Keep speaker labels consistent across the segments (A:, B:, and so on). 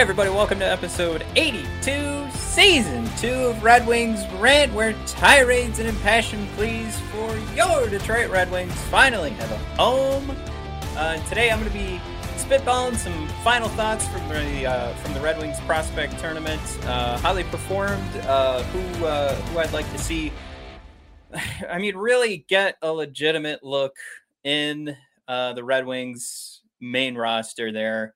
A: Everybody, welcome to episode 82, season 2 of Red Wings Rant, where tirades and impassioned pleas for your Detroit Red Wings finally have a home. Uh, today I'm going to be spitballing some final thoughts from the uh, from the Red Wings prospect tournament, uh, how they performed, uh, who uh, who I'd like to see. I mean, really get a legitimate look in uh, the Red Wings main roster there,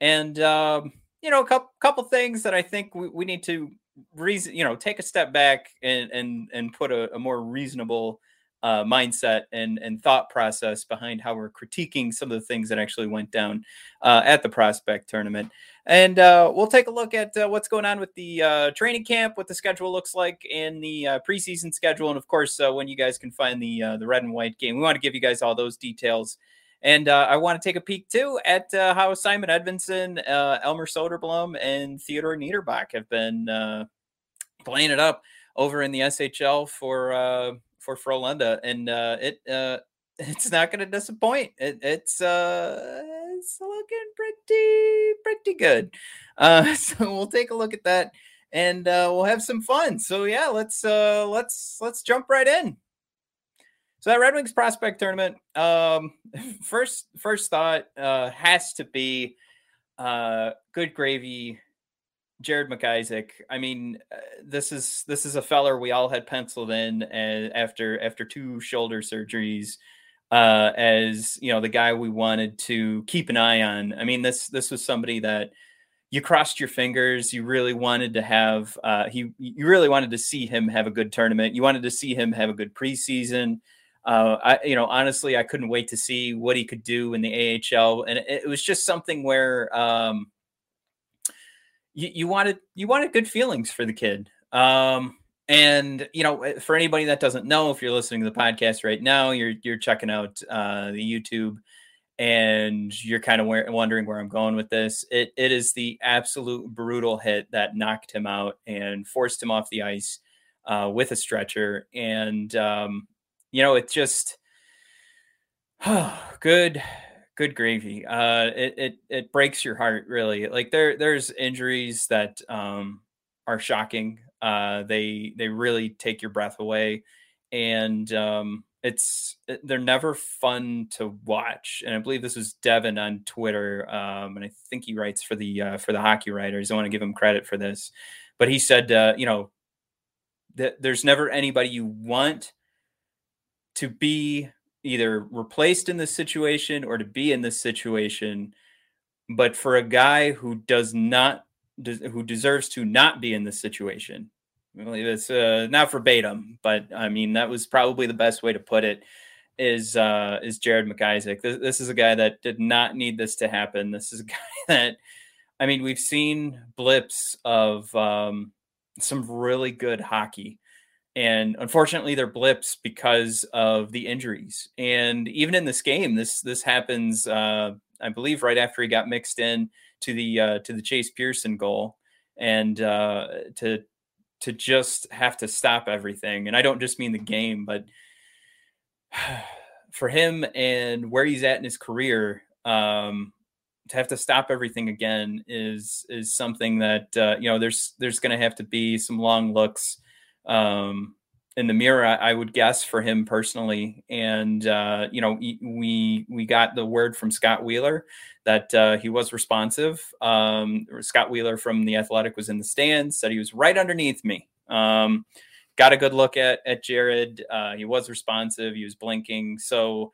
A: and. Um, you know, a couple couple things that I think we, we need to reason, you know, take a step back and and and put a, a more reasonable uh, mindset and and thought process behind how we're critiquing some of the things that actually went down uh, at the prospect tournament. And uh, we'll take a look at uh, what's going on with the uh, training camp, what the schedule looks like, and the uh, preseason schedule, and of course, when you guys can find the uh the red and white game. We want to give you guys all those details and uh, I want to take a peek too at uh, how Simon Edvinsson, uh, Elmer Soderblom, and Theodore Niederbach have been uh, playing it up over in the SHL for uh, for Frölunda, and uh, it it's not going to disappoint. It, it's it's looking pretty pretty good. so we'll take a look at that, and we'll have some fun. So yeah, let's let's let's jump right in. So that Red Wings prospect tournament, um, first first thought uh, has to be uh, good gravy, Jared McIsaac. I mean, uh, this is this is a feller we all had penciled in after after two shoulder surgeries uh, as you know the guy we wanted to keep an eye on. I mean, this this was somebody that you crossed your fingers. You really wanted to have uh, he. You really wanted to see him have a good tournament. You wanted to see him have a good preseason uh, I, you know, honestly, I couldn't wait to see what he could do in the AHL, and it, it was just something where um, you, you, wanted you wanted good feelings for the kid. Um, and you know, eh, for anybody that doesn't know, if you're listening to the podcast right now, you're you're checking out uh, the YouTube, and you're kind of wondering where I'm going with this. It it is the absolute brutal hit that knocked him out and forced him off the ice uh, with a stretcher, and um, you know, it's just oh, good, good gravy. Uh, it it it breaks your heart really. Like there there's injuries that um are shocking. Uh, they they really take your breath away, and um, it's they're never fun to watch. And I believe this was Devin on Twitter, um, and I think he writes for the uh, for the hockey writers. I want to give him credit for this, but he said, uh, you know, that there's never anybody you want to be either replaced in this situation or to be in this situation. But for a guy who does not, who deserves to not be in this situation, it's uh, not verbatim, but I mean that was probably the best way to put it. Is uh, is Jared McIsaac? This, this is a guy that did not need this to happen. This is a guy that, I mean, we've seen blips of um, some really good hockey and unfortunately they're blips because of the injuries. And even in this game this this happens uh, i believe right after he got mixed in to the uh, to the chase pearson goal. And uh, to to just have to stop everything. And i don't just mean the game but for him and where he's at in his career, um, to have to stop everything again is is something that uh, you know there's there's going to have to be some long looks um, in the mirror. I, I, would guess for him personally, and uh, you know we we got the word from Scott Wheeler that uh, he was responsive. Um, Scott Wheeler from the Athletic was in the stands, said he was right underneath me. Um, got a good look at at Jared. Uh, he was responsive. He was blinking. So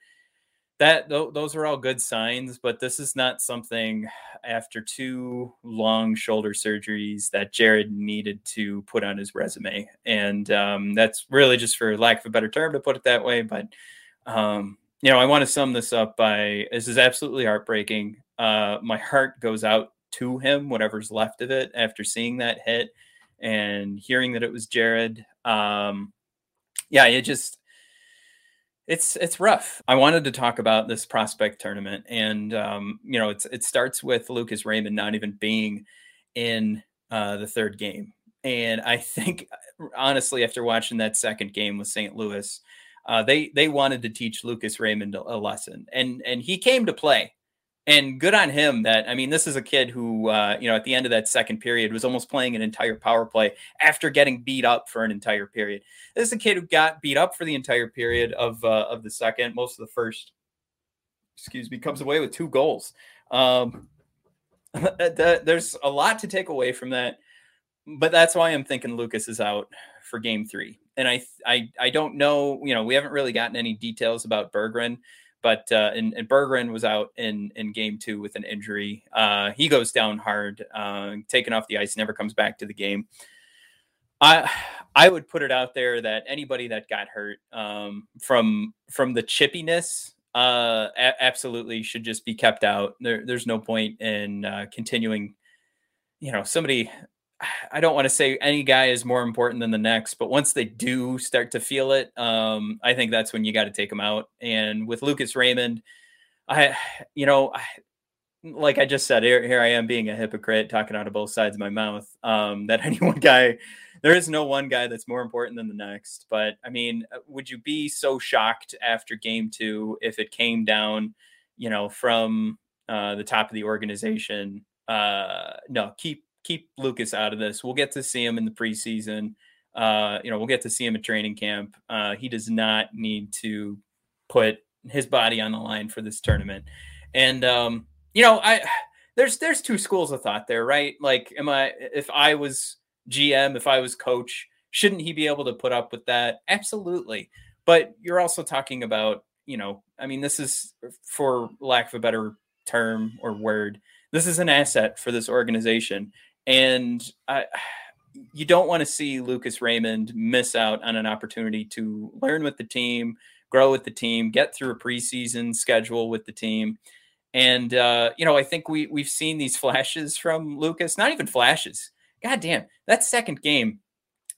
A: that th- those are all good signs. But this is not something after two long shoulder surgeries that Jared needed to put on his resume, and um, that's really just for lack of a better term to put it that way. But um, you know, I want to sum this up by this is absolutely heartbreaking. Uh, my heart goes out to him, whatever's left of it, after seeing that hit and hearing that it was Jared. Um, yeah, it just it's it's rough. I wanted to talk about this prospect tournament, and um, you know, it's it starts with Lucas Raymond not even being in uh, the third game, and I think honestly, after watching that second game with St. Louis, uh, they they wanted to teach Lucas Raymond a, a lesson, and and he came to play and good on him that i mean this is a kid who uh, you know at the end of that second period was almost playing an entire power play after getting beat up for an entire period. This is a kid who got beat up for the entire period of uh, of the second most of the first excuse me comes away with two goals. Um, there's a lot to take away from that but that's why i'm thinking lucas is out for game three. And i i i don't know you know we haven't really gotten any details about berggren but uh, and, and Berggren was out in in game two with an injury. Uh, he goes down hard, uh, taken off the ice, never comes back to the game. I I would put it out there that anybody that got hurt um, from from the chippiness uh, a- absolutely should just be kept out. There, there's no point in uh, continuing. You know, somebody I don't want to say any guy is more important than the next, but once they do start to feel it, um, I think that's when you got to take them out. And with Lucas Raymond, I, you know, I, like I just said, here, here I am being a hypocrite, talking out of both sides of my mouth. Um, that any one guy, there is no one guy that's more important than the next. But I mean, uh, would you be so shocked after game two if it came down, you know, from uh, the top of the organization? Uh, no, keep keep Lucas out of this. We'll get to see him in the preseason. Uh, you know, we'll get to see him at training camp. Uh, he does not need to put his body on the line for this tournament. And um, you know, I there's there's two schools of thought there, right? Like, am I if I was GM, if I was coach, shouldn't he be able to put up with that? Absolutely. But you're also talking about, you know, I mean, this is for lack of a better term or word, this is an asset for this organization and I, you don't want to see Lucas Raymond miss out on an opportunity to learn with the team, grow with the team, get through a preseason schedule with the team. And uh, you know, I think we we've seen these flashes from Lucas, not even flashes. God damn, that second game,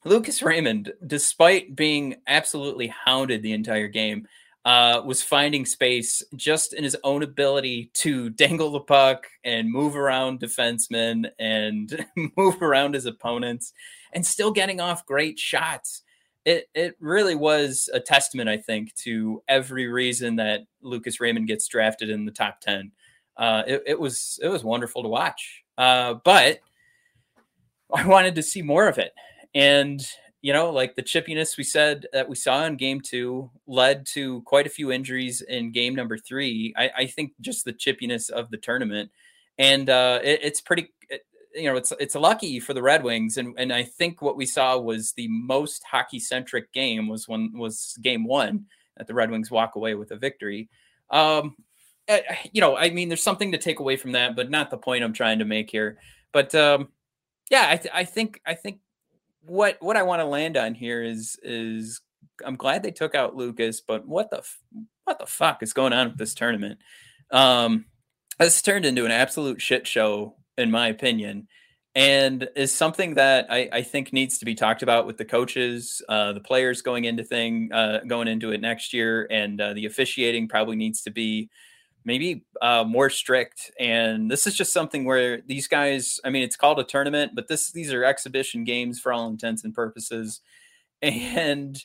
A: Lucas Raymond, despite being absolutely hounded the entire game, uh, was finding space just in his own ability to dangle the puck and move around defensemen and move around his opponents and still getting off great shots. It, it really was a testament, I think, to every reason that Lucas Raymond gets drafted in the top 10. Uh, it, it, was it was wonderful to watch. Uh, but I wanted to see more of it. And you know, like the chippiness we said that we saw in game two led to quite a few injuries in game number three. I, I think just the chippiness of the tournament, and uh, it, it's pretty, it, you know, it's it's lucky for the Red Wings, and and I think what we saw was the most hockey centric game was when was game one that the Red Wings walk away with a victory. Um, you know, I mean, there's something to take away from that, but not the point I'm trying to make here. But um, yeah, I, th- I think I think what what I want to land on here is is I'm glad they took out Lucas, but what the what the fuck is going on with this tournament? Um, this turned into an absolute shit show, in my opinion, and is something that I, I think needs to be talked about with the coaches, uh, the players going into thing uh, going into it next year, and uh, the officiating probably needs to be maybe uh, more strict. And this is just something where these guys, I mean, it's called a tournament, but this these are exhibition games for all intents and purposes. And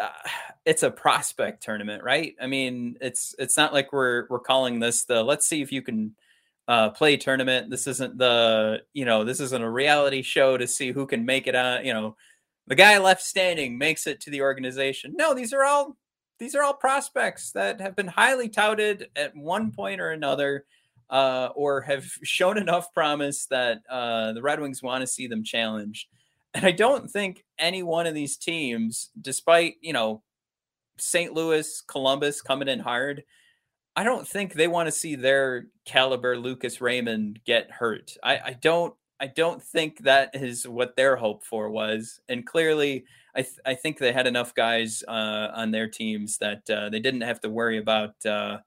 A: uh, it's a prospect tournament, right? I mean, it's it's not like we're we're calling this the let's see if you can uh, play tournament. This isn't the you know this isn't a reality show to see who can make it on. You know, the guy left standing makes it to the organization. No, these are all these are all prospects that have been highly touted at one point or another. Uh, or have shown enough promise that uh, the Red Wings want to see them challenged. And I don't think any one of these teams, despite, you know, St. Louis, Columbus coming in hard, I don't think they want to see their caliber Lucas Raymond get hurt. I, I don't I don't think that is what their hope for was. And clearly, I, th- I think they had enough guys uh, on their teams that uh, they didn't have to worry about. Uh,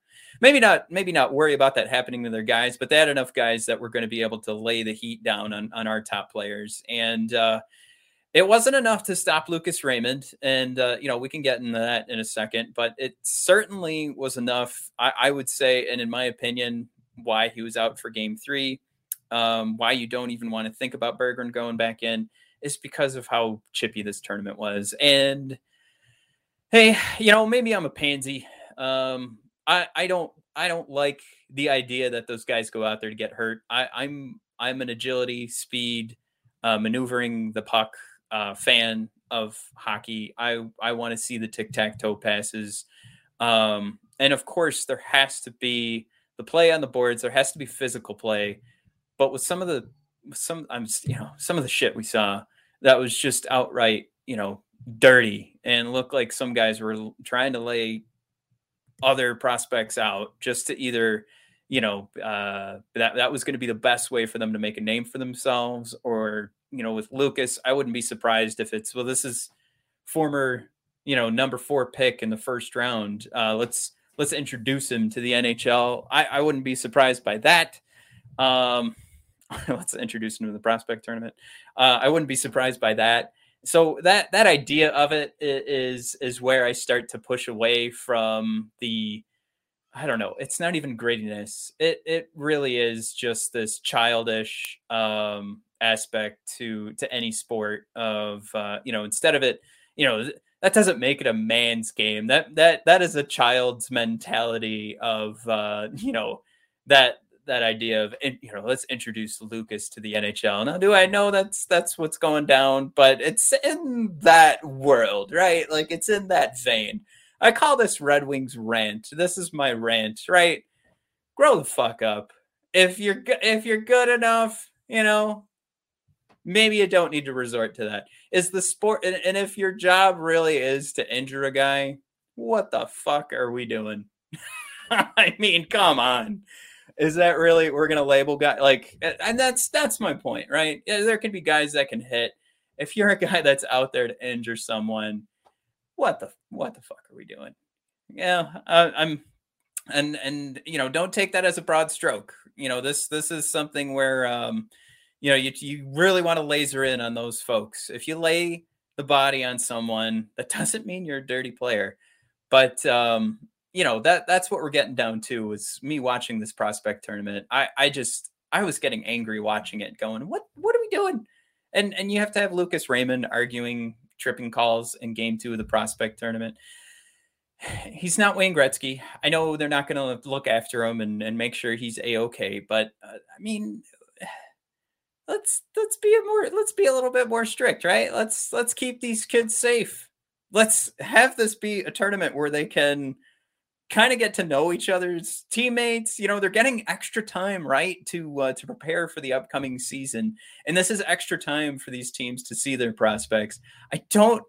A: maybe not maybe not worry about that happening to their guys, but they had enough guys that were going to be able to lay the heat down on on our top players. And uh, it wasn't enough to stop Lucas Raymond, and uh, you know we can get into that in a second. But it certainly was enough, I, I would say, and in my opinion, why he was out for Game Three, um, why you don't even want to think about Berggren going back in, is because of how chippy this tournament was. And hey, you know maybe I'm a pansy. Um, I I don't I don't like the idea that those guys go out there to get hurt. I, I'm I'm an agility, speed, uh, maneuvering the puck uh, fan of hockey. I I want to see the tic tac toe passes, um, and of course there has to be the play on the boards. There has to be physical play, but with some of the some I'm you know some of the shit we saw that was just outright you know dirty and looked like some guys were trying to lay other prospects out just to either you know uh, that that was going to be the best way for them to make a name for themselves or you know, with Lucas, I wouldn't be surprised if it's well, this is former, you know, number four pick in the first round. Uh, let's let's introduce him to the NHL. I, I wouldn't be surprised by that. Um, let's introduce him to the prospect tournament. Uh, I wouldn't be surprised by that. So that that idea of it is is where I start to push away from the I don't know. It's not even grittiness. It it really is just this childish um, aspect to to any sport of uh, you know instead of it you know that doesn't make it a man's game that that that is a child's mentality of uh, you know that that idea of you know let's introduce Lucas to the NHL. Now, do I know that's that's what's going down? But it's in that world, right? Like it's in that vein. I call this Red Wings rant. This is my rant, right? Grow the fuck up. If you're if you're good enough, you know, maybe you don't need to resort to that. Is the sport, and, and if your job really is to injure a guy, what the fuck are we doing? I mean, come on. Is that really we're gonna label guy like and that's that's my point, right? There can be guys that can hit. If you're a guy that's out there to injure someone, what the what the fuck are we doing? Yeah, I, I'm and and you know don't take that as a broad stroke. You know this this is something where um you know, you, you really want to laser in on those folks. If you lay the body on someone, that doesn't mean you're a dirty player. But um, you know, that that's what we're getting down to is me watching this prospect tournament. I, I just I was getting angry watching it, going, What what are we doing? And and you have to have Lucas Raymond arguing tripping calls in game two of the prospect tournament. He's not Wayne Gretzky. I know they're not going to look after him and, and make sure he's a okay, but uh, I mean, let's let's be a more let's be a little bit more strict, right? Let's let's keep these kids safe. Let's have this be a tournament where they can kind of get to know each other's teammates. You know, they're getting extra time, right, to uh, to prepare for the upcoming season, and this is extra time for these teams to see their prospects. I don't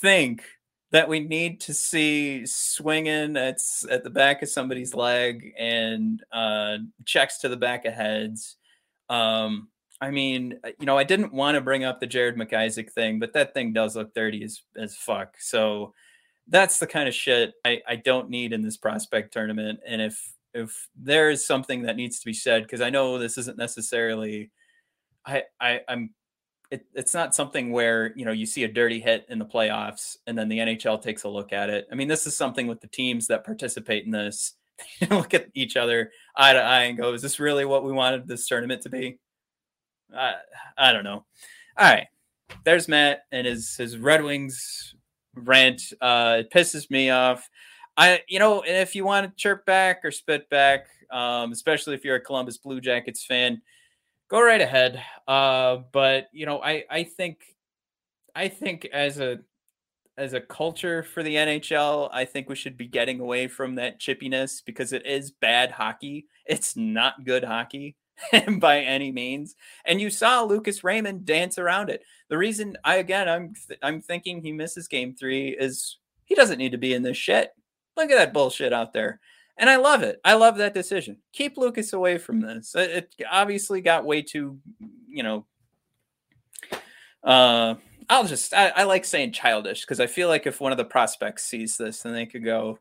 A: think that we need to see swinging at at the back of somebody's leg and uh, checks to the back of heads. Um, I mean, uh, you know, I didn't want to bring up the Jared McIsaac thing, but that thing does look dirty as, as fuck. So that's the kind of shit I, I don't need in this prospect tournament. And if if there is something that needs to be said, because I know this isn't necessarily I, I I'm it, it's not something where you know you see a dirty hit in the playoffs and then the NHL takes a look at it. I mean, this is something with the teams that participate in this. look at each other eye to eye and go, "Is this really what we wanted this tournament to be?" I, I don't know. All right. There's Matt and his his Red Wings rant. Uh, it pisses me off. I, you know, if you want to chirp back or spit back, um, especially if you're a Columbus Blue Jackets fan, go right ahead. Uh, but you know, I, I think, I think as a, as a culture for the NHL, I think we should be getting away from that chippiness because it is bad hockey. It's not good hockey by any means. And you saw Lucas Raymond dance around it. The reason I again I'm th- I'm thinking he misses game 3 is he doesn't need to be in this shit. Look at that bullshit out there. And I love it. I love that decision. Keep Lucas away from this. It, it obviously got way too, you know, uh I'll just I, I like saying childish because I feel like if one of the prospects sees this, then they could go,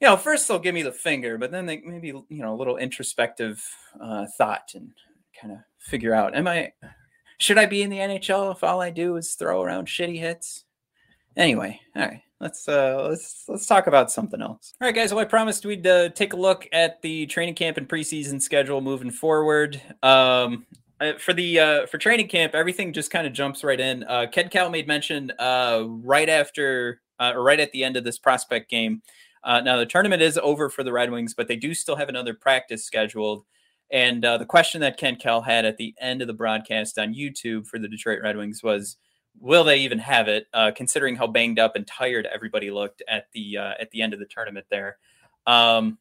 A: you know, first they'll give me the finger, but then they maybe you know a little introspective uh, thought and kind of figure out, am I should I be in the NHL if all I do is throw around shitty hits? Anyway, all right. Let's uh let's let's talk about something else. All right, guys. Well, I promised we'd uh, take a look at the training camp and preseason schedule moving forward. Um, uh, for the uh, for training camp, everything just kind of jumps right in. Uh, Ken Kal made mention uh, right after uh, or right at the end of this prospect game. Uh, now the tournament is over for the Red Wings, but they do still have another practice scheduled. And uh, the question that Ken Kal had at the end of the broadcast on YouTube for the Detroit Red Wings was, "Will they even have it?" Uh, considering how banged up and tired everybody looked at the uh, at the end of the tournament there. Um,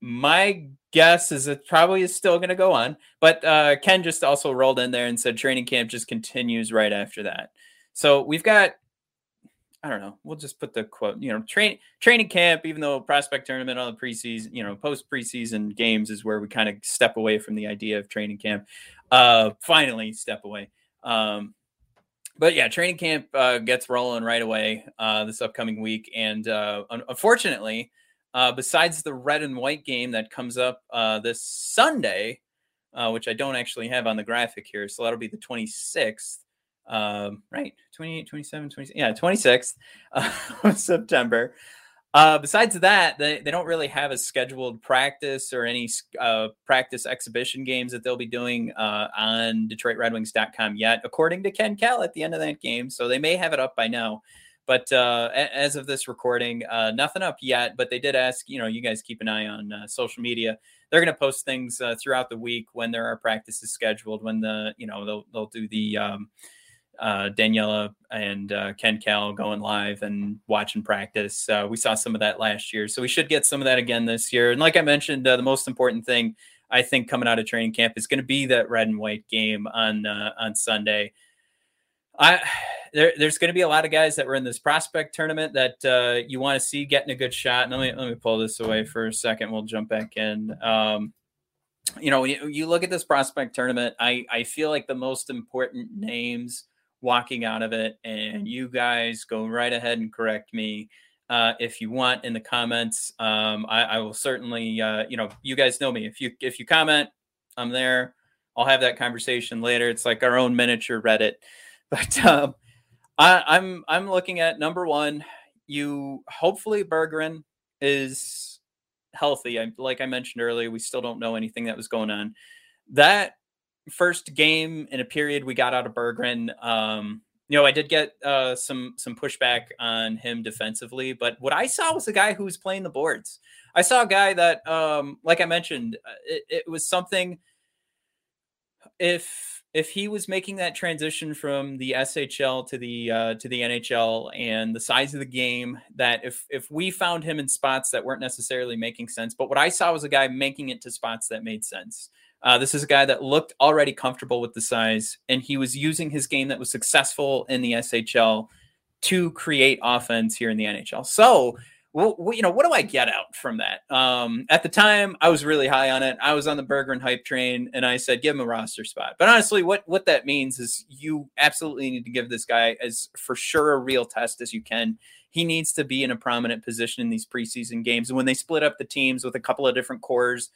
A: my guess is it probably is still going to go on. But uh, Ken just also rolled in there and said training camp just continues right after that. So we've got, I don't know, we'll just put the quote, you know, train training camp, even though prospect tournament on the preseason, you know, post preseason games is where we kind of step away from the idea of training camp. Uh, finally step away. Um, but yeah, training camp uh, gets rolling right away uh, this upcoming week, and uh, unfortunately, uh, besides the red and white game that comes up uh, this Sunday, uh, which I don't actually have on the graphic here. So that'll be the 26th, um, right? 28, 27, 26, yeah, 26th of September. Uh, besides that, they, they don't really have a scheduled practice or any uh, practice exhibition games that they'll be doing uh, on DetroitRedWings.com yet, according to Ken Kal at the end of that game. So they may have it up by now. But uh, as of this recording, uh, nothing up yet. But they did ask, you know, you guys keep an eye on uh, social media. They're going to post things uh, throughout the week when there are practices scheduled. When the, you know, they'll they'll do the um, uh, Daniela and uh, Ken Kal going live and watching practice. we saw some of that last year, so we should get some of that again this year. And like I mentioned, the most important thing I think coming out of training camp is going to be that red and white game on on Sunday. I there, there's going to be a lot of guys that were in this prospect tournament that uh, you want to see getting a good shot. And let me let me pull this away for a second. We'll jump back in. Um, you know, you, you look at this prospect tournament. I I feel like the most important names walking out of it, and you guys go right ahead and correct me uh, if you want in the comments. Um, I, I will certainly, uh, you know, you guys know me. If you if you comment, I'm there. I'll have that conversation later. It's like our own miniature Reddit. But um, I, I'm I'm looking at number one. You hopefully Berggren is healthy. I, like I mentioned earlier, we still don't know anything that was going on. That first game in a period we got out of Berggren. Um, you know, I did get uh, some some pushback on him defensively, but what I saw was a guy who was playing the boards. I saw a guy that, um, like I mentioned, uh, it, it was something. If if he was making that transition from the SHL to the uh, to the NHL and the size of the game, that if if we found him in spots that weren't necessarily making sense, but what I saw was a guy making it to spots that made sense. Uh, this is a guy that looked already comfortable with the size, and he was using his game that was successful in the SHL to create offense here in the NHL. So well, you know, what do I get out from that? Um, at the time, I was really high on it. I was on the Berggren hype train, and I said, give him a roster spot. But honestly, what what that means is you absolutely need to give this guy as for sure a real test as you can. He needs to be in a prominent position in these preseason games. And when they split up the teams with a couple of different cores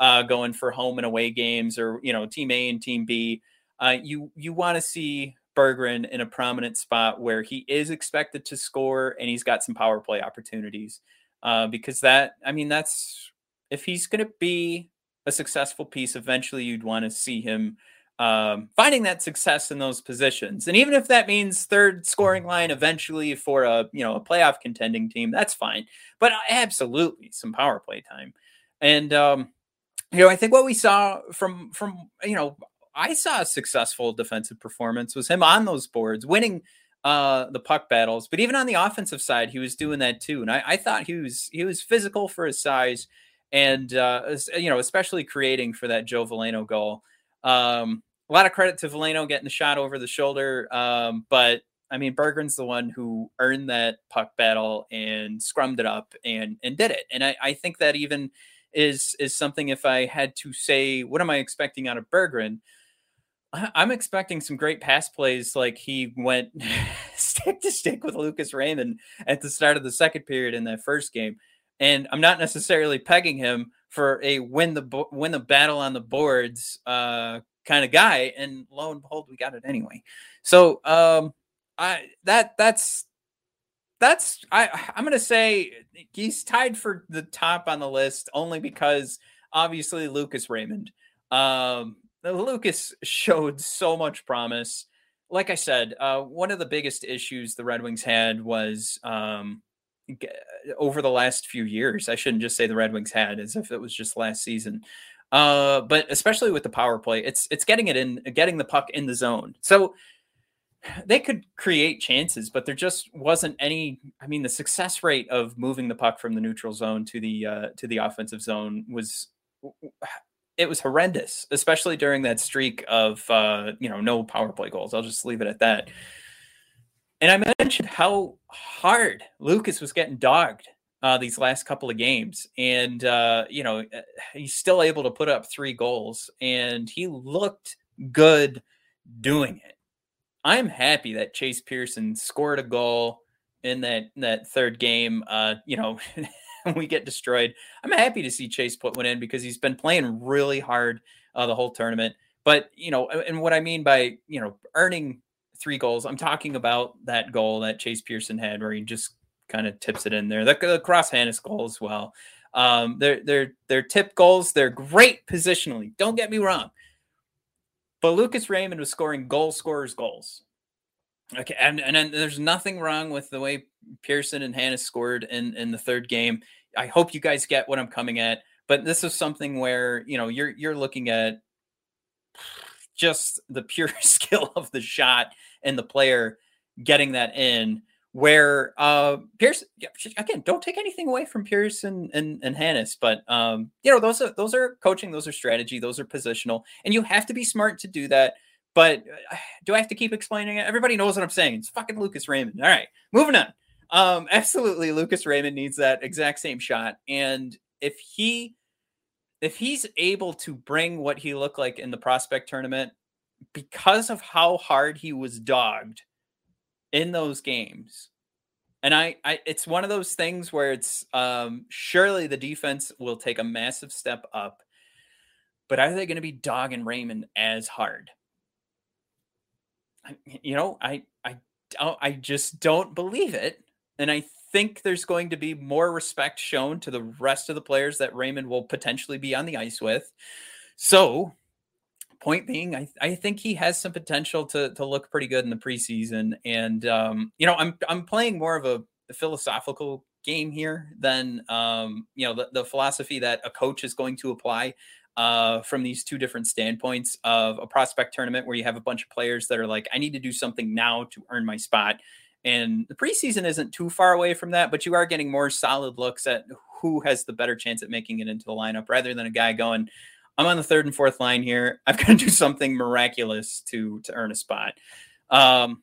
A: uh, going for home and away games, or you know, team A and team B, uh, you you want to see Berggren in a prominent spot where he is expected to score and he's got some power play opportunities. Uh, because that, I mean, that's if he's going to be a successful piece, eventually you'd want to see him um, finding that success in those positions. And even if that means third scoring line eventually for a you know a playoff contending team, that's fine. But absolutely some power play time. And um, you know, I think what we saw from from you know, I saw a successful defensive performance was him on those boards, winning uh the puck battles. But even on the offensive side, he was doing that too. And I, I thought he was he was physical for his size, and uh, you know, especially creating for that Joe Veleno goal. Um, a lot of credit to Veleno getting the shot over the shoulder. Um, but I mean, Berggren's the one who earned that puck battle and scrummed it up and and did it. And I, I think that even is is something. If I had to say, what am I expecting out of Berggren? I'm expecting some great pass plays, like he went stick to stick with Lucas Raymond at the start of the second period in that first game. And I'm not necessarily pegging him for a win the win the battle on the boards uh, kind of guy, and lo and behold, we got it anyway. So um, I that that's that's I I'm gonna say he's tied for the top on the list only because obviously Lucas Raymond. Um, Lucas showed so much promise. Like I said, uh, one of the biggest issues the Red Wings had was um, over the last few years. I shouldn't just say the Red Wings had as if it was just last season. Uh, but especially with the power play, it's it's getting it in, getting the puck in the zone. So they could create chances, but there just wasn't any. I mean, the success rate of moving the puck from the neutral zone to the uh, to the offensive zone was it was horrendous, especially during that streak of uh, you know no power play goals. I'll just leave it at that. And I mentioned how hard Lucas was getting dogged uh, these last couple of games, and uh, you know uh, he's still able to put up three goals, and he looked good doing it. I'm happy that Chase Pearson scored a goal in that that third game. Uh, you know, we get destroyed. I'm happy to see Chase put one in because he's been playing really hard uh, the whole tournament. But you know, and what I mean by you know earning three goals, I'm talking about that goal that Chase Pearson had where he just kind of tips it in there. The, the cross goal as well. Um, they're they're they're tip goals. They're great positionally. Don't get me wrong. But Lucas Raymond was scoring goal scorers goals. Okay, and and then there's nothing wrong with the way Pearson and Hanas scored in in the third game. I hope you guys get what I'm coming at. But this is something where you know you're you're looking at just the pure skill of the shot and the player getting that in where uh Pierce again don't take anything away from Pierce and and, and Hanas, but um you know those are those are coaching, those are strategy, those are positional, and you have to be smart to do that. But uh, do I have to keep explaining it? Everybody knows what I'm saying. It's fucking Lucas Raymond. All right, moving on. Um, absolutely, Lucas Raymond needs that exact same shot, and if he if he's able to bring what he looked like in the prospect tournament because of how hard he was dogged in those games. And I, I it's one of those things where it's um surely the defense will take a massive step up, but are they going to be dogging Raymond as hard? You know, I I don't, I just don't believe it, and I think there's going to be more respect shown to the rest of the players that Raymond will potentially be on the ice with. So point being, I, I think he has some potential to to look pretty good in the preseason. And um, you know, I'm I'm playing more of a, philosophical game here than um, you know the, the philosophy that a coach is going to apply uh, from these two different standpoints of a prospect tournament where you have a bunch of players that are like, I need to do something now to earn my spot. And the preseason isn't too far away from that, but you are getting more solid looks at who has the better chance at making it into the lineup rather than a guy going, I'm on the third and fourth line here. I've got to do something miraculous to to earn a spot. Um,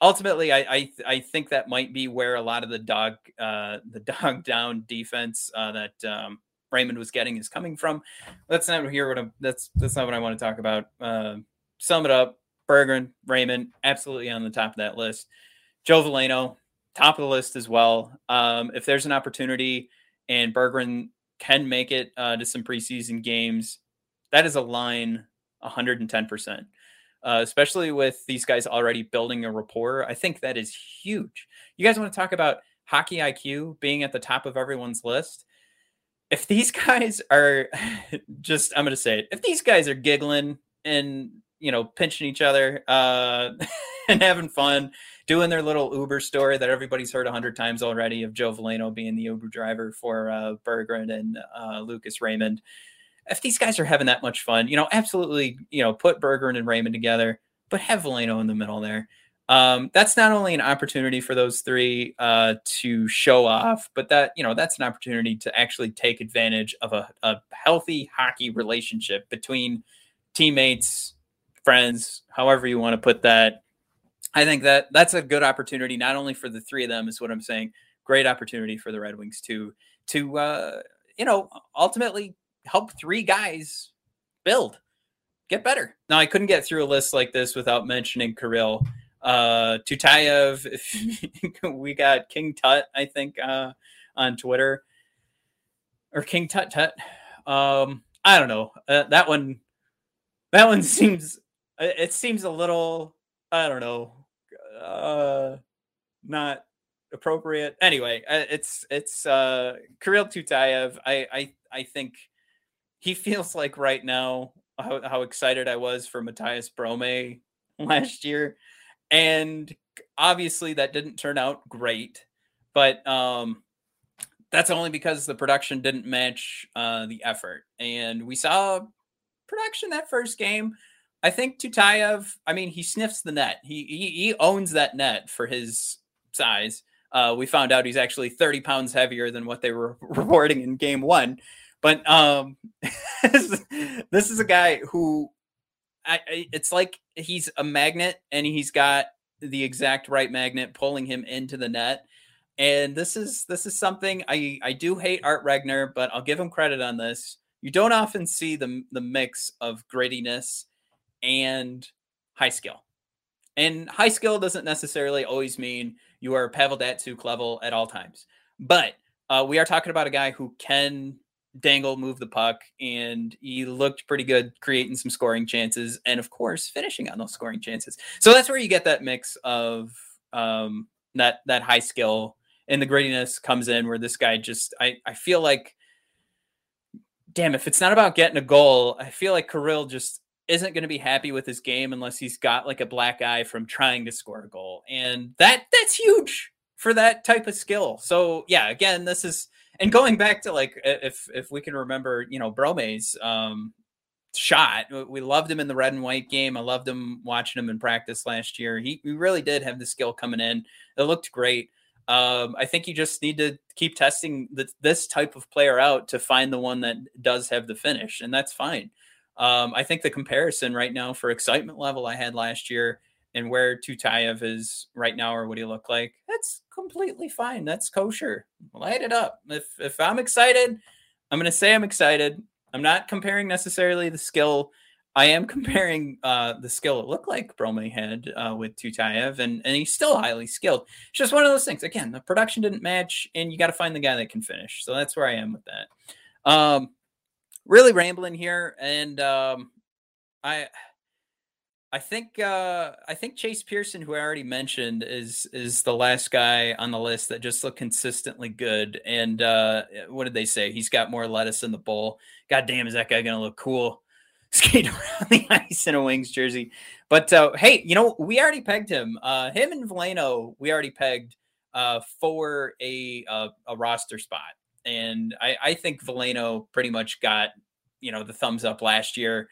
A: ultimately, I, I, I think that might be where a lot of the dog uh, the dog down defense uh, that um, Raymond was getting is coming from. That's not here what I'm, that's that's not what I want to talk about. Uh, sum it up: Berggren, Raymond, absolutely on the top of that list. Joe Veleno, top of the list as well. Um, if there's an opportunity and Berggren can make it uh, to some preseason games, that is a line 110%. Uh, especially with these guys already building a rapport. I think that is huge. You guys want to talk about hockey IQ being at the top of everyone's list? If these guys are just, I'm going to say it, if these guys are giggling and you know, pinching each other uh, and having fun, doing their little Uber story that everybody's heard a hundred times already of Joe Veleno being the Uber driver for uh, Berggren and uh, Lucas Raymond. If these guys are having that much fun, you know, absolutely, you know, put Berggren and Raymond together, but have Veleno in the middle there. Um, that's not only an opportunity for those three uh, to show off, but that you know that's an opportunity to actually take advantage of a, a healthy hockey relationship between teammates, friends, however you want to put that. I think that that's a good opportunity, not only for the three of them, is what I'm saying. Great opportunity for the Red Wings to to uh, you know ultimately help three guys build, get better. Now I couldn't get through a list like this without mentioning Kirill uh Tyutyayev. we got King Tut, I think, uh on Twitter. Or King Tut Tut. Um, I don't know. Uh, that one that one seems it seems a little I don't know uh not appropriate. Anyway, uh, it's it's uh Kirill Tyutyayev. I I I think he feels like right now how, how excited I was for Matthias Brome last year and obviously that didn't turn out great but um that's only because the production didn't match uh the effort and we saw production that first game. I think tyutyayev i mean he sniffs the net. He he, he owns that net for his size. Uh, we found out he's actually 30 pounds heavier than what they were reporting in game one but um, this is a guy who I, it's like he's a magnet and he's got the exact right magnet pulling him into the net. And this is this is something I I do hate Art Regner, but I'll give him credit on this. You don't often see the the mix of grittiness and high skill. And high skill doesn't necessarily always mean you are Pavel Datsyuk level at all times. But uh, we are talking about a guy who can Dangle moved the puck and he looked pretty good creating some scoring chances and of course finishing on those scoring chances. So that's where you get that mix of um, that that high skill and the grittiness comes in where this guy just I, I feel like damn if it's not about getting a goal, I feel like Kirill just isn't going to be happy with his game unless he's got like a black eye from trying to score a goal. And that that's huge for that type of skill. So yeah, again, this is and going back to like if if we can remember, you know, Brome's um, shot, we loved him in the red and white game. I loved him watching him in practice last year. He, he really did have the skill coming in. It looked great. Um, I think you just need to keep testing the, this type of player out to find the one that does have the finish, and that's fine. Um, I think the comparison right now for excitement level I had last year and where Tyutyayev is right now or what he look like, that's completely fine. That's kosher. Light it up. If if I'm excited, I'm gonna say I'm excited. I'm not comparing necessarily the skill. I am comparing uh, the skill it looked like Brome had uh, with Tyutyayev, and, and he's still highly skilled. It's just one of those things. Again, the production didn't match, and you got to find the guy that can finish. So that's where I am with that. Um, really rambling here, and um, I I think uh, I think Chase Pearson, who I already mentioned, is is the last guy on the list that just looked consistently good. And uh, what did they say? He's got more lettuce in the bowl. God damn, is that guy gonna look cool? Skating around the ice in a Wings jersey. But uh, hey, you know we already pegged him. Uh, him and Veleno, we already pegged uh, for a uh, a roster spot. And I, I think Veleno pretty much got you know the thumbs up last year.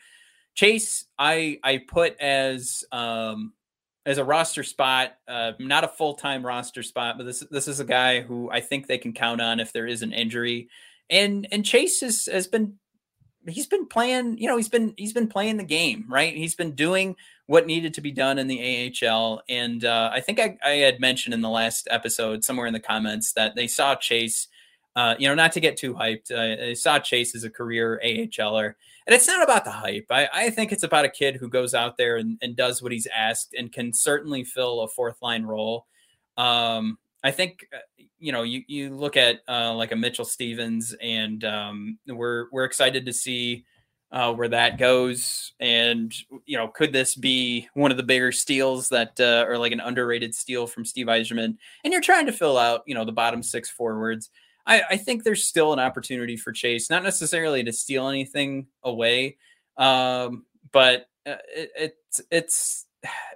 A: Chase, I I put as um as a roster spot, uh, not a full time roster spot, but this this is a guy who I think they can count on if there is an injury. And and Chase has has been he's been playing, you know, he's been he's been playing the game, right? He's been doing what needed to be done in the AHL. And uh, I think I, I had mentioned in the last episode somewhere in the comments that they saw Chase uh, you know, not to get too hyped. Uh, I saw Chase as a career AHLer, and it's not about the hype. I, I think it's about a kid who goes out there and, and, does what he's asked and can certainly fill a fourth line role. Um, I think uh, you know you you look at uh, like a Mitchell Stephens, and um, we're we're excited to see uh, where that goes. And you know, could this be one of the bigger steals that, uh, or like an underrated steal from Steve Yzerman? And you're trying to fill out, you know, the bottom six forwards. I, I think there's still an opportunity for Chase, not necessarily to steal anything away, um, but uh, it, it's it's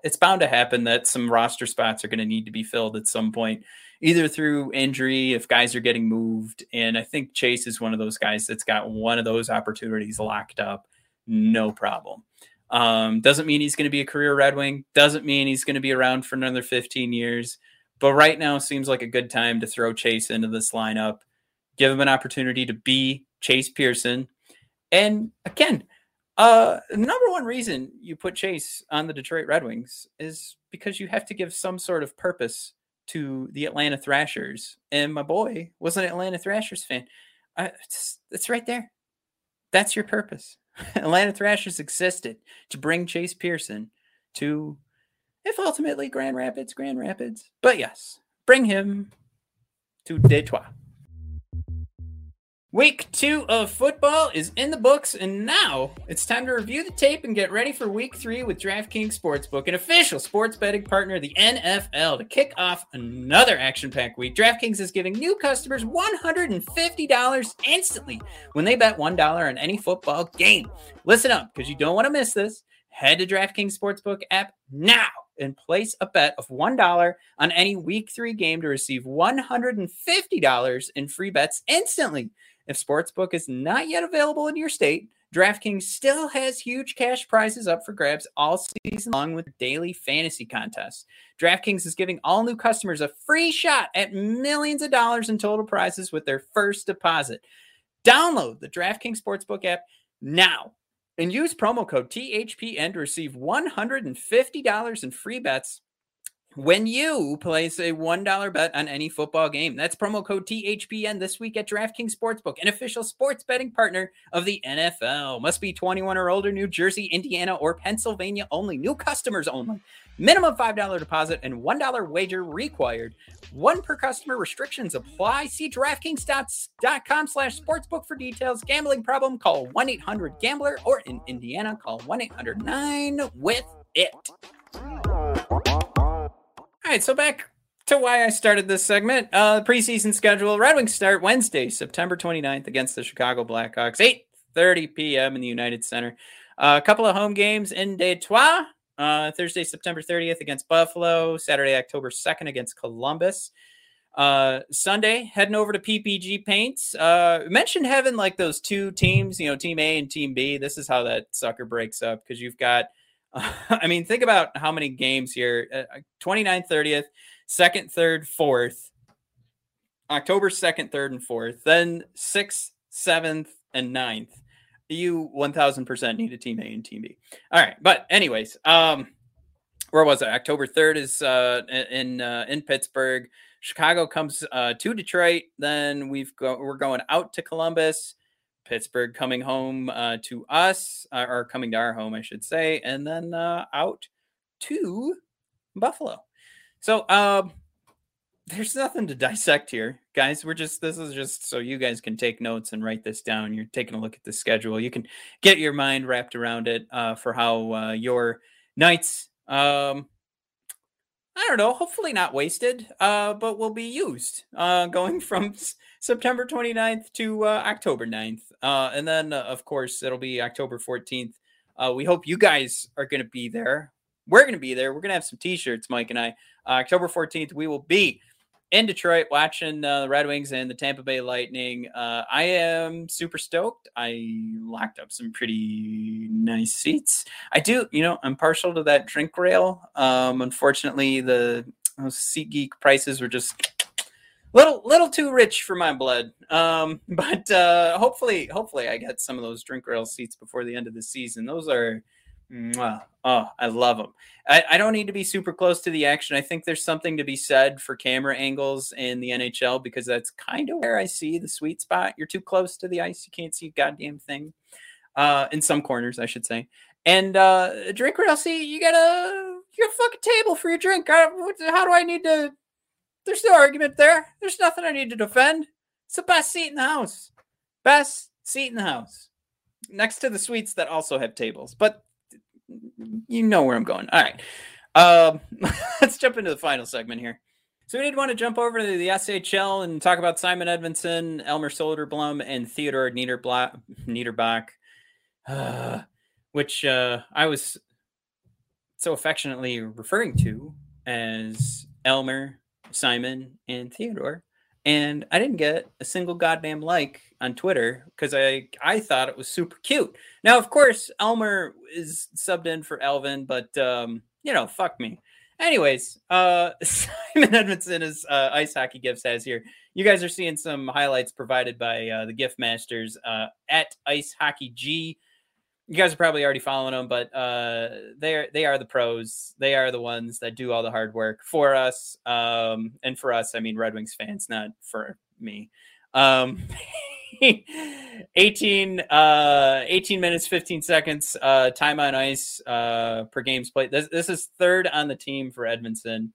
A: it's bound to happen that some roster spots are going to need to be filled at some point, either through injury if guys are getting moved. And I think Chase is one of those guys that's got one of those opportunities locked up, no problem. Um, doesn't mean he's going to be a career Red Wing. Doesn't mean he's going to be around for another 15 years. But right now seems like a good time to throw Chase into this lineup, give him an opportunity to be Chase Pearson. And again, uh, number one reason you put Chase on the Detroit Red Wings is because you have to give some sort of purpose to the Atlanta Thrashers. And my boy was an Atlanta Thrashers fan. Uh, it's, it's right there. That's your purpose. Atlanta Thrashers existed to bring Chase Pearson to, if ultimately Grand Rapids, Grand Rapids. But yes, bring him to Detroit. Week two of football is in the books, and now it's time to review the tape and get ready for week three with DraftKings Sportsbook, an official sports betting partner of the NFL. To kick off another action packed week, DraftKings is giving new customers $150 instantly when they bet $1 on any football game. Listen up, because you don't want to miss this. Head to DraftKings Sportsbook app now and place a bet of $1 on any week three game to receive $150 in free bets instantly. If Sportsbook is not yet available in your state, DraftKings still has huge cash prizes up for grabs all season long with daily fantasy contests. DraftKings is giving all new customers a free shot at millions of dollars in total prizes with their first deposit. Download the DraftKings Sportsbook app now and use promo code THPN to receive $150 in free bets when you place a $1 bet on any football game. That's promo code THPN this week at DraftKings Sportsbook, an official sports betting partner of the NFL. Must be 21 or older, New Jersey, Indiana, or Pennsylvania only. New customers only. Minimum $5 deposit and $1 wager required. One per customer restrictions apply. See DraftKings.com slash sportsbook for details. Gambling problem, call 1-800-GAMBLER or in Indiana, call 1-800-9-WITH-IT. All right, so back to why I started this segment. Uh, the preseason schedule: Red Wings start Wednesday, September 29th against the Chicago Blackhawks, 8:30 p.m. in the United Center. Uh, a couple of home games in Detroit. Uh, Thursday, September 30th against Buffalo. Saturday, October 2nd against Columbus. Uh, Sunday, heading over to PPG Paints. Uh, mentioned having like those two teams, you know, Team A and Team B. This is how that sucker breaks up because you've got I mean, think about how many games here uh, 29th, 30th, 2nd, 3rd, 4th, October 2nd, 3rd, and 4th, then 6th, 7th, and 9th. You 1000% need a team A and team B. All right. But, anyways, um, where was it? October 3rd is uh, in uh, in Pittsburgh. Chicago comes uh, to Detroit. Then we've go- we're going out to Columbus. Pittsburgh coming home uh, to us, uh, or coming to our home, I should say, and then uh, out to Buffalo. So um, there's nothing to dissect here, guys. We're just this is just so you guys can take notes and write this down. You're taking a look at the schedule. You can get your mind wrapped around it uh, for how uh, your nights. Um, I don't know, hopefully not wasted, uh, but will be used uh, going from September 29th to uh, October 9th. Uh, and then, of course, it'll be October 14th. Uh, we hope you guys are going to be there. We're going to be there. We're going to have some t shirts, Mike and I. October 14th, we will be in Detroit watching uh, the Red Wings and the Tampa Bay Lightning. I am super stoked. I locked up some pretty nice seats. I do, you know, I'm partial to that drink rail. Um, unfortunately, the SeatGeek prices were just little little too rich for my blood. Um, but uh, hopefully, hopefully, I get some of those drink rail seats before the end of the season. Those are, mwah, oh, I love them. I, I don't need to be super close to the action. I think there's something to be said for camera angles in the NHL because that's kind of where I see the sweet spot. You're too close to the ice, you can't see a goddamn thing. Uh, in some corners, I should say. And uh, drink rail seat, you got a you got a fucking table for your drink. how do I need to there's no argument there. There's nothing I need to defend. It's the best seat in the house. Best seat in the house. Next to the suites that also have tables. But you know where I'm going. All right. Um, let's jump into the final segment here. So we did want to jump over to the SHL and talk about Simon Edvinsson, Elmer Soderblom, and Theodor Niederbach. Niederbach. Uh, which uh, I was so affectionately referring to as Elmer, Simon, and Theodore. And I didn't get a single goddamn like on Twitter because I I thought it was super cute. Now, of course, Elmer is subbed in for Elvin, but um, you know, fuck me. Anyways, uh, Simon Edvinsson is uh, Ice Hockey Gifts has here. You guys are seeing some highlights provided by uh, the Gift Masters uh, at Ice Hockey G. You guys are probably already following them, but uh, they are they are the pros. They are the ones that do all the hard work for us, um, and for us, I mean Red Wings fans, not for me. Um, 18, uh, 18 minutes, 15 seconds, uh, time on ice, uh, per games played. This, this is third on the team for Edvinsson.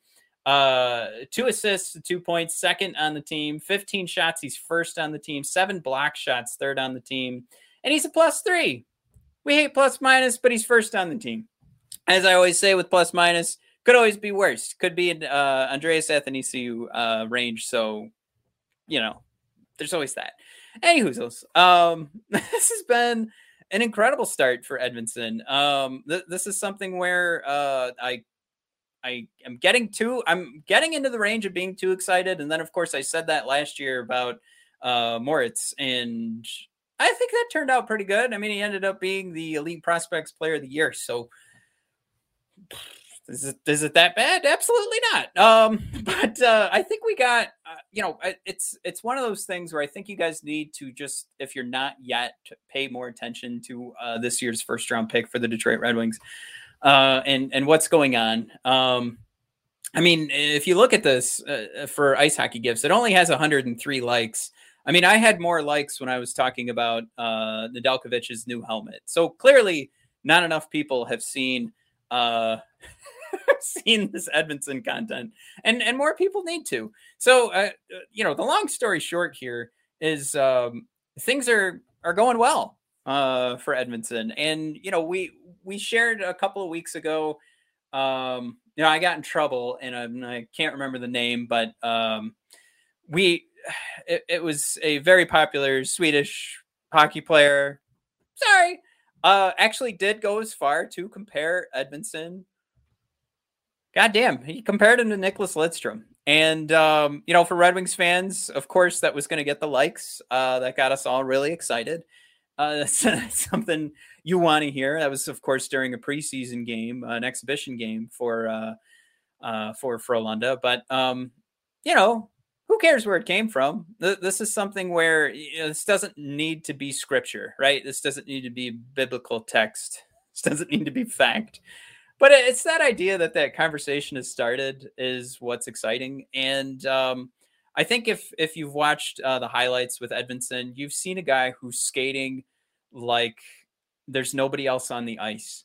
A: Uh, two assists, two points, second on the team, 15 shots. He's first on the team, seven block shots, third on the team, and he's a plus three. We hate plus minus, but he's first on the team. As I always say with plus minus, could always be worse. Could be in uh, Andreas Athanasiou uh, range. So, you know, there's always that. Anywho's, um, this has been an incredible start for Edvinsson. Um, th- this is something where uh, I I am getting too I'm getting into the range of being too excited, and then of course I said that last year about uh, Moritz, and I think that turned out pretty good. I mean, he ended up being the elite prospects player of the year, so is it is it that bad? Absolutely not. Um, but uh, I think we got uh, you know it's it's one of those things where I think you guys need to just if you're not yet pay more attention to uh, this year's first round pick for the Detroit Red Wings uh, and and what's going on. Um, I mean, if you look at this uh, for ice hockey gifts, it only has 103 likes. I mean, I had more likes when I was talking about uh, Nedeljkovic's new helmet. So clearly, not enough people have seen uh, seen this Edvinsson content, and and more people need to. So, uh, you know, the long story short here is um, things are are going well uh, for Edvinsson, and you know, we we shared a couple of weeks ago. Um, you know, I got in trouble, and I, I can't remember the name, but um, we it, it was a very popular Swedish hockey player. Sorry, uh, actually did go as far to compare Edvinsson God damn, he compared him to Nicklas Lidstrom. And, um, you know, for Red Wings fans, of course, that was going to get the likes. Uh, that got us all really excited. Uh, that's something you want to hear. That was, of course, during a preseason game, an exhibition game for uh, uh, for Frölunda. But, um, you know, who cares where it came from? This is something where you know, this doesn't need to be scripture, right? This doesn't need to be biblical text. This doesn't need to be fact but it's that idea that that conversation has started is what's exciting and um, i think if if you've watched uh, the highlights with edvinsson you've seen a guy who's skating like there's nobody else on the ice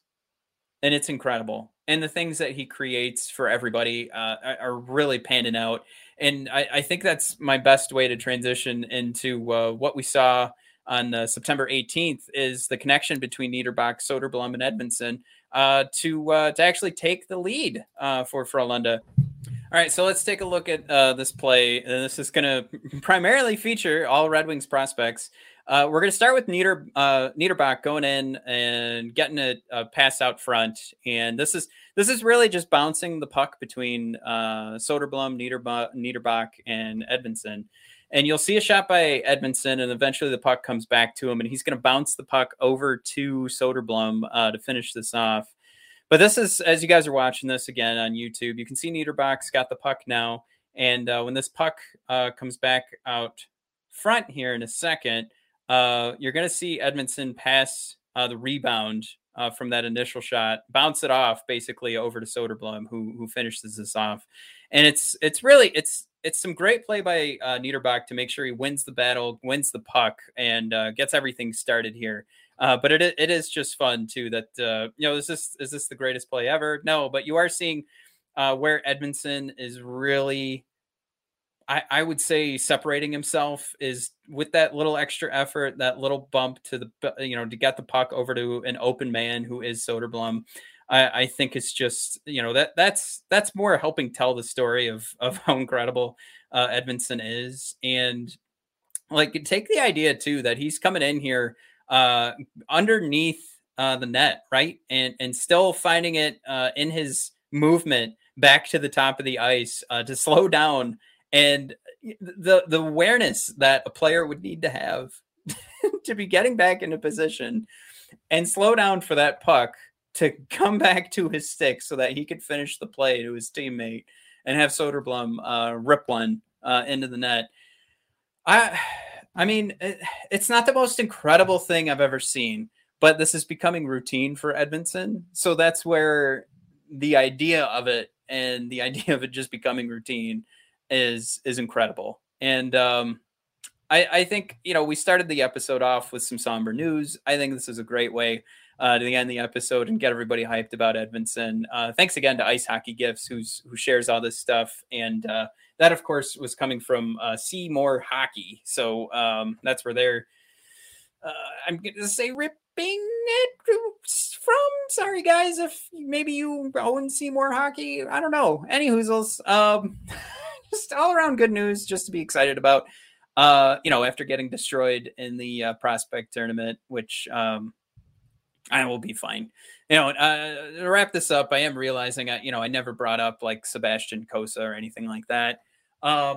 A: and it's incredible and the things that he creates for everybody uh, are really panning out and I, I, think that's my best way to transition into uh, what we saw on uh, September 18th is the connection between Niederbach, Soderblom, and Edvinsson uh, to uh, to actually take the lead uh, for Frölunda. All right, so let's take a look at uh, this play. And this is going to primarily feature all Red Wings prospects. Uh, we're going to start with Nieder, uh, Niederbach going in and getting a, a, pass out front, and this is this is really just bouncing the puck between uh, Soderblom, Niederbach, Niederbach, and Edvinsson. And you'll see a shot by Edvinsson, and eventually the puck comes back to him, and he's going to bounce the puck over to Soderblom uh, to finish this off. But this is, as you guys are watching this again on YouTube, you can see Niederbach's got the puck now. And uh, when this puck uh, comes back out front here in a second, uh, you're going to see Edvinsson pass uh, the rebound uh, from that initial shot, bounce it off basically over to Soderblom, who who finishes this off. And it's it's really it's it's some great play by uh, Niederbach to make sure he wins the battle, wins the puck, and uh, gets everything started here. Uh, but it it is just fun too that uh, you know is this is this the greatest play ever? No, but you are seeing uh, where Edvinsson is really, I, I would say, separating himself is with that little extra effort, that little bump to the you know to get the puck over to an open man who is Soderblom. I, I think it's just you know that that's that's more helping tell the story of of how incredible uh, Edvinsson is, and like take the idea too that he's coming in here uh, underneath uh, the net, right? And and still finding it uh, in his movement back to the top of the ice uh, to slow down and the the awareness that a player would need to have to be getting back into position and slow down for that puck to come back to his stick so that he could finish the play to his teammate and have Soderblom uh, rip one uh, into the net. I, I mean, it, it's not the most incredible thing I've ever seen, but this is becoming routine for Edvinsson. So that's where the idea of it and the idea of it just becoming routine is is incredible. And um, I, I think you know we started the episode off with some somber news. I think this is a great way uh, to end the episode and get everybody hyped about Edvinsson. Uh, thanks again to Ice Hockey Gifts, who's who shares all this stuff, and uh, that of course was coming from uh, See More Hockey. So um, that's where they're. Uh, I'm going to say ripping it from. Sorry guys, if maybe you own See More Hockey. I don't know. Any hoozles. Um, just all around good news, just to be excited about. Uh, you know, after getting destroyed in the uh, prospect tournament, which um, I will be fine. You know, uh, to wrap this up, I am realizing, I, you know, I never brought up like Sebastian Cossa or anything like that. Uh,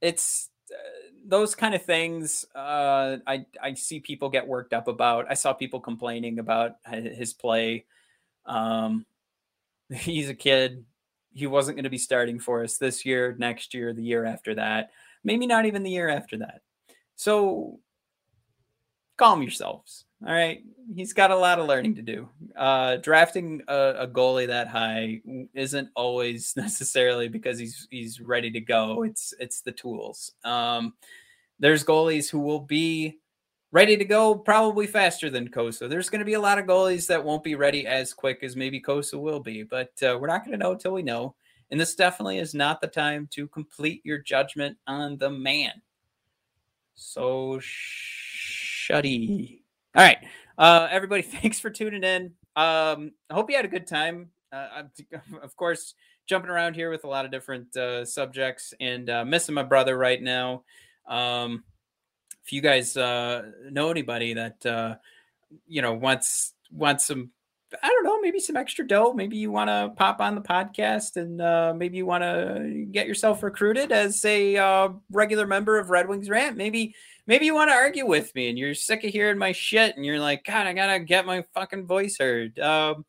A: it's uh, those kind of things. Uh, I I see people get worked up about. I saw people complaining about his play. Um, he's a kid. He wasn't going to be starting for us this year, next year, the year after that, maybe not even the year after that. So calm yourselves all right, he's got a lot of learning to do. Uh, drafting a, a, goalie that high isn't always necessarily because he's he's ready to go. It's it's the tools. Um, there's goalies who will be ready to go probably faster than Cossa. There's going to be a lot of goalies that won't be ready as quick as maybe Cossa will be, but uh, we're not going to know until we know. And this definitely is not the time to complete your judgment on the man. So shutty. All right. Uh, everybody, thanks for tuning in. Um, I hope you had a good time. Uh, of course, jumping around here with a lot of different uh, subjects and uh, missing my brother right now. Um, if you guys uh, know anybody that uh, you know wants wants some, I don't know, maybe some extra dough. Maybe you want to pop on the podcast and uh, maybe you want to get yourself recruited as a uh, regular member of Red Wings Rant. Maybe maybe you want to argue with me and you're sick of hearing my shit and you're like, God, I gotta get my fucking voice heard. Um,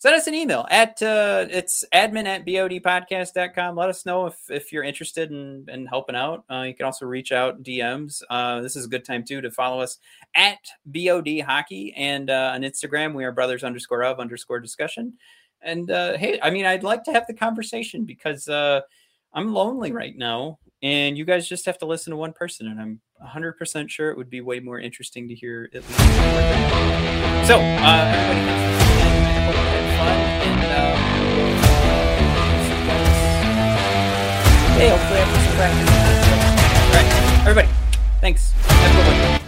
A: send us an email at uh, it's admin at bodpodcast.com. Let us know if, if you're interested in, in helping out. Uh, you can also reach out DMs. Uh, this is a good time too to follow us at BOD Hockey and uh, on Instagram we are brothers underscore of underscore discussion. And uh, hey, I mean, I'd like to have the conversation because uh, I'm lonely right now, and you guys just have to listen to one person, and I'm 100% sure it would be way more interesting to hear least. So, everybody, hey, hopefully after some practice. All right, everybody, thanks. Have a good one.